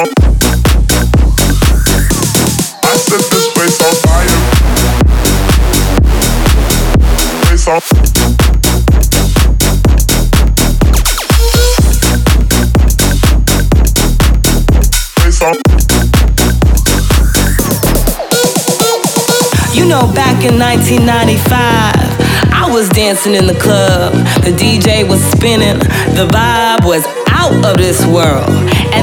I set this place on fire. Place on. You know, back in 1995, I was dancing in the club. The DJ was spinning, the vibe was out of this world.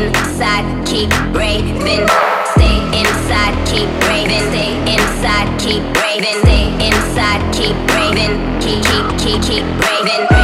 inside, keep raving. Stay inside, keep raving. Stay inside, keep raving. Stay inside, keep raving. Keep, keep, keep, keep raving.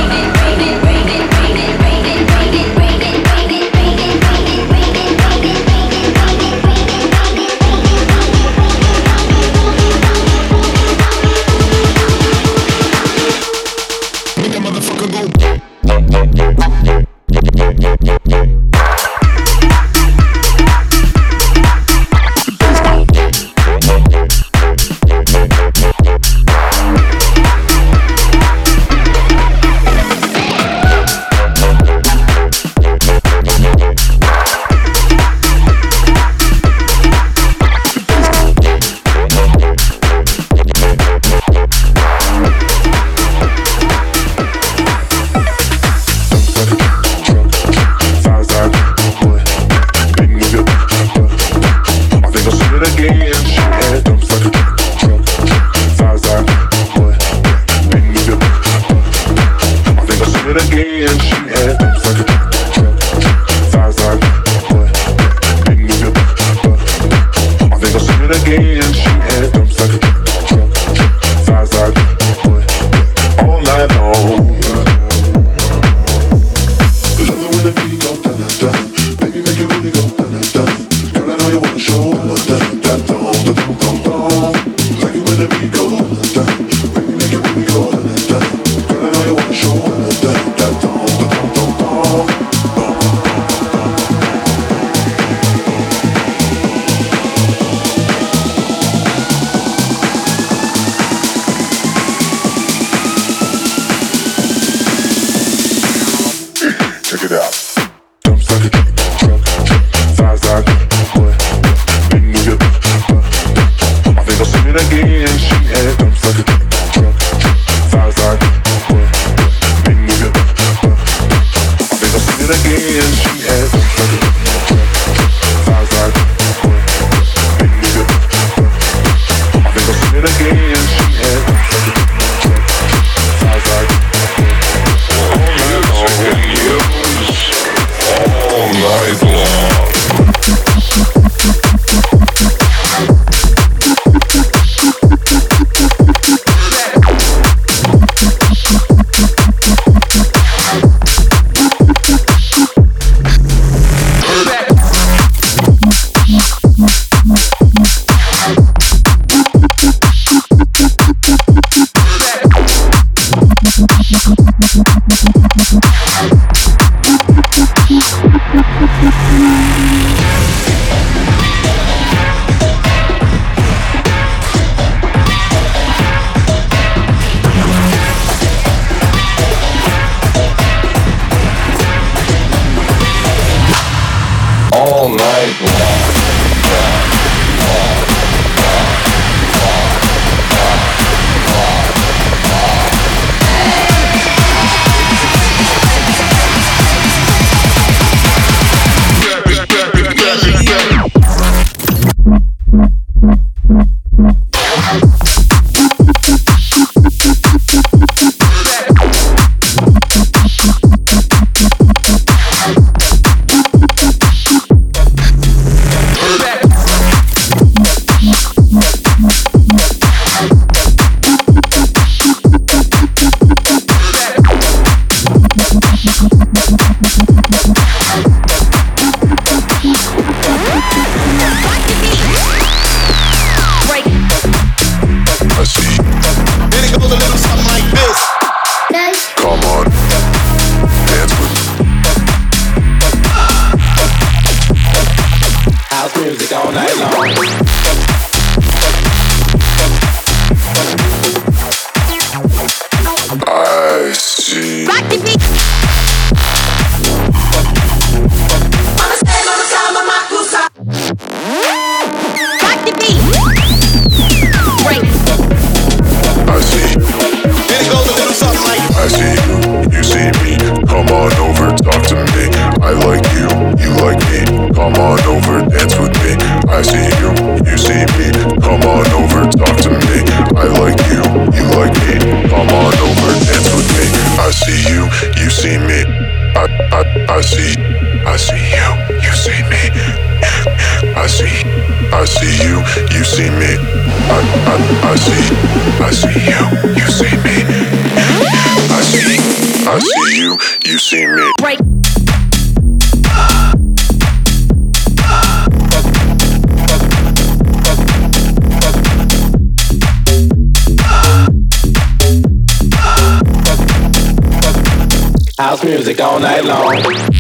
House music all night long.